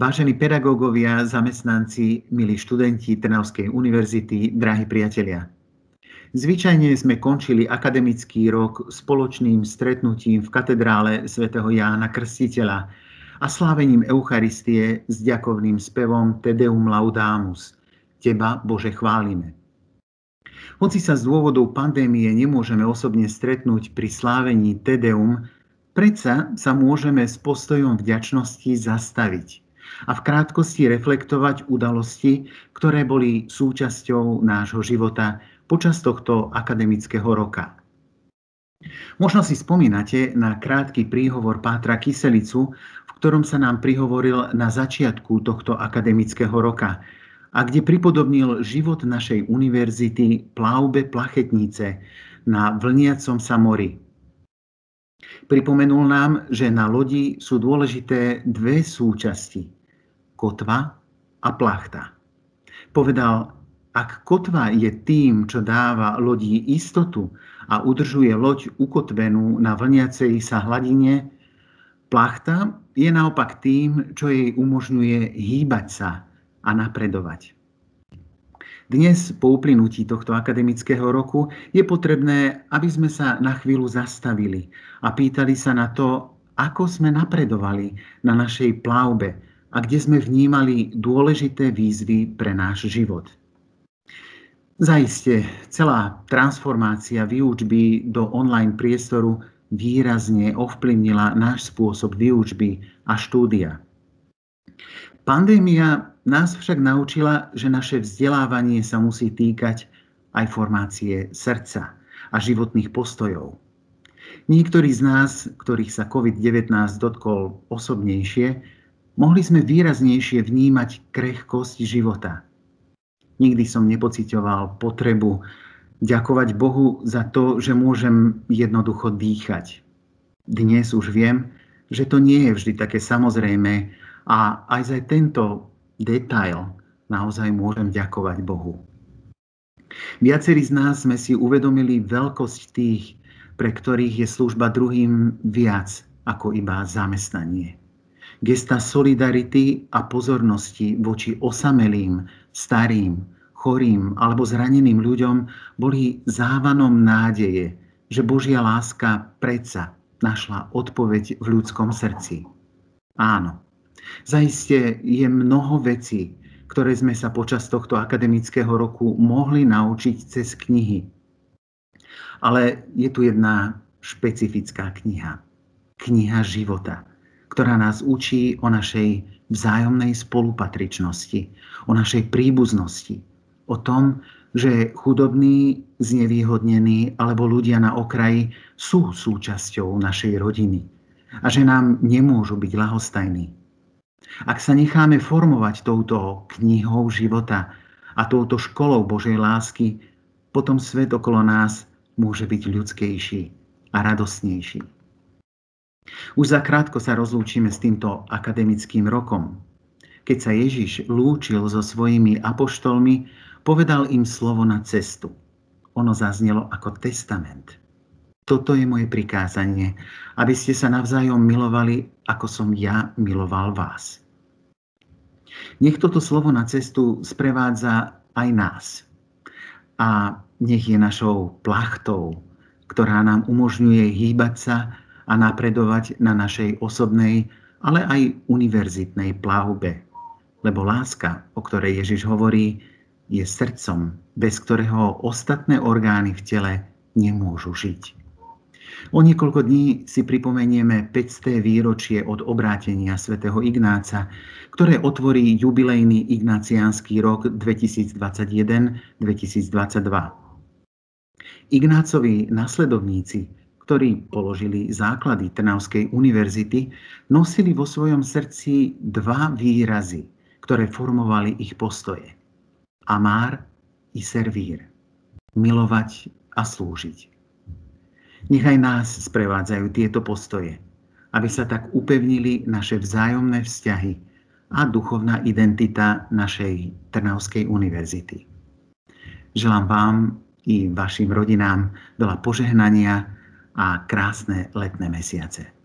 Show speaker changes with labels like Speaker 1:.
Speaker 1: Vážení pedagógovia, zamestnanci, milí študenti Trnavskej univerzity, drahí priatelia. Zvyčajne sme končili akademický rok spoločným stretnutím v katedrále svätého Jána Krstiteľa a slávením Eucharistie s ďakovným spevom Tedeum Laudamus. Teba, Bože, chválime. Hoci sa z dôvodov pandémie nemôžeme osobne stretnúť pri slávení Tedeum, predsa sa môžeme s postojom vďačnosti zastaviť a v krátkosti reflektovať udalosti, ktoré boli súčasťou nášho života počas tohto akademického roka. Možno si spomínate na krátky príhovor Pátra Kyselicu, v ktorom sa nám prihovoril na začiatku tohto akademického roka a kde pripodobnil život našej univerzity plavbe plachetnice na vlniacom sa mori. Pripomenul nám, že na lodi sú dôležité dve súčasti. Kotva a plachta. Povedal, ak kotva je tým, čo dáva lodi istotu a udržuje loď ukotvenú na vlniacej sa hladine, plachta je naopak tým, čo jej umožňuje hýbať sa a napredovať. Dnes, po uplynutí tohto akademického roku, je potrebné, aby sme sa na chvíľu zastavili a pýtali sa na to, ako sme napredovali na našej plavbe a kde sme vnímali dôležité výzvy pre náš život. Zaiste, celá transformácia výučby do online priestoru výrazne ovplyvnila náš spôsob výučby a štúdia. Pandémia nás však naučila, že naše vzdelávanie sa musí týkať aj formácie srdca a životných postojov. Niektorí z nás, ktorých sa COVID-19 dotkol osobnejšie, mohli sme výraznejšie vnímať krehkosť života – Nikdy som nepocitoval potrebu ďakovať Bohu za to, že môžem jednoducho dýchať. Dnes už viem, že to nie je vždy také samozrejme a aj za tento detail naozaj môžem ďakovať Bohu. Viacerí z nás sme si uvedomili veľkosť tých, pre ktorých je služba druhým viac ako iba zamestnanie. Gesta solidarity a pozornosti voči osamelým, starým, chorým alebo zraneným ľuďom boli závanom nádeje, že Božia láska predsa našla odpoveď v ľudskom srdci. Áno, zaiste je mnoho vecí, ktoré sme sa počas tohto akademického roku mohli naučiť cez knihy. Ale je tu jedna špecifická kniha. Kniha života ktorá nás učí o našej vzájomnej spolupatričnosti, o našej príbuznosti, o tom, že chudobní, znevýhodnení alebo ľudia na okraji sú súčasťou našej rodiny a že nám nemôžu byť lahostajní. Ak sa necháme formovať touto knihou života a touto školou Božej lásky, potom svet okolo nás môže byť ľudskejší a radosnejší. Už zakrátko sa rozlúčime s týmto akademickým rokom. Keď sa Ježiš lúčil so svojimi apoštolmi, povedal im slovo na cestu. Ono zaznelo ako testament. Toto je moje prikázanie, aby ste sa navzájom milovali, ako som ja miloval vás. Nech toto slovo na cestu sprevádza aj nás. A nech je našou plachtou, ktorá nám umožňuje hýbať sa a napredovať na našej osobnej, ale aj univerzitnej plavbe. Lebo láska, o ktorej Ježiš hovorí, je srdcom, bez ktorého ostatné orgány v tele nemôžu žiť. O niekoľko dní si pripomenieme 500. výročie od obrátenia svätého Ignáca, ktoré otvorí jubilejný ignáciánsky rok 2021-2022. Ignácovi nasledovníci ktorí položili základy Trnavskej univerzity, nosili vo svojom srdci dva výrazy, ktoré formovali ich postoje. Amár i servír. Milovať a slúžiť. Nechaj nás sprevádzajú tieto postoje, aby sa tak upevnili naše vzájomné vzťahy a duchovná identita našej Trnavskej univerzity. Želám vám i vašim rodinám veľa požehnania, a krásne letné mesiace.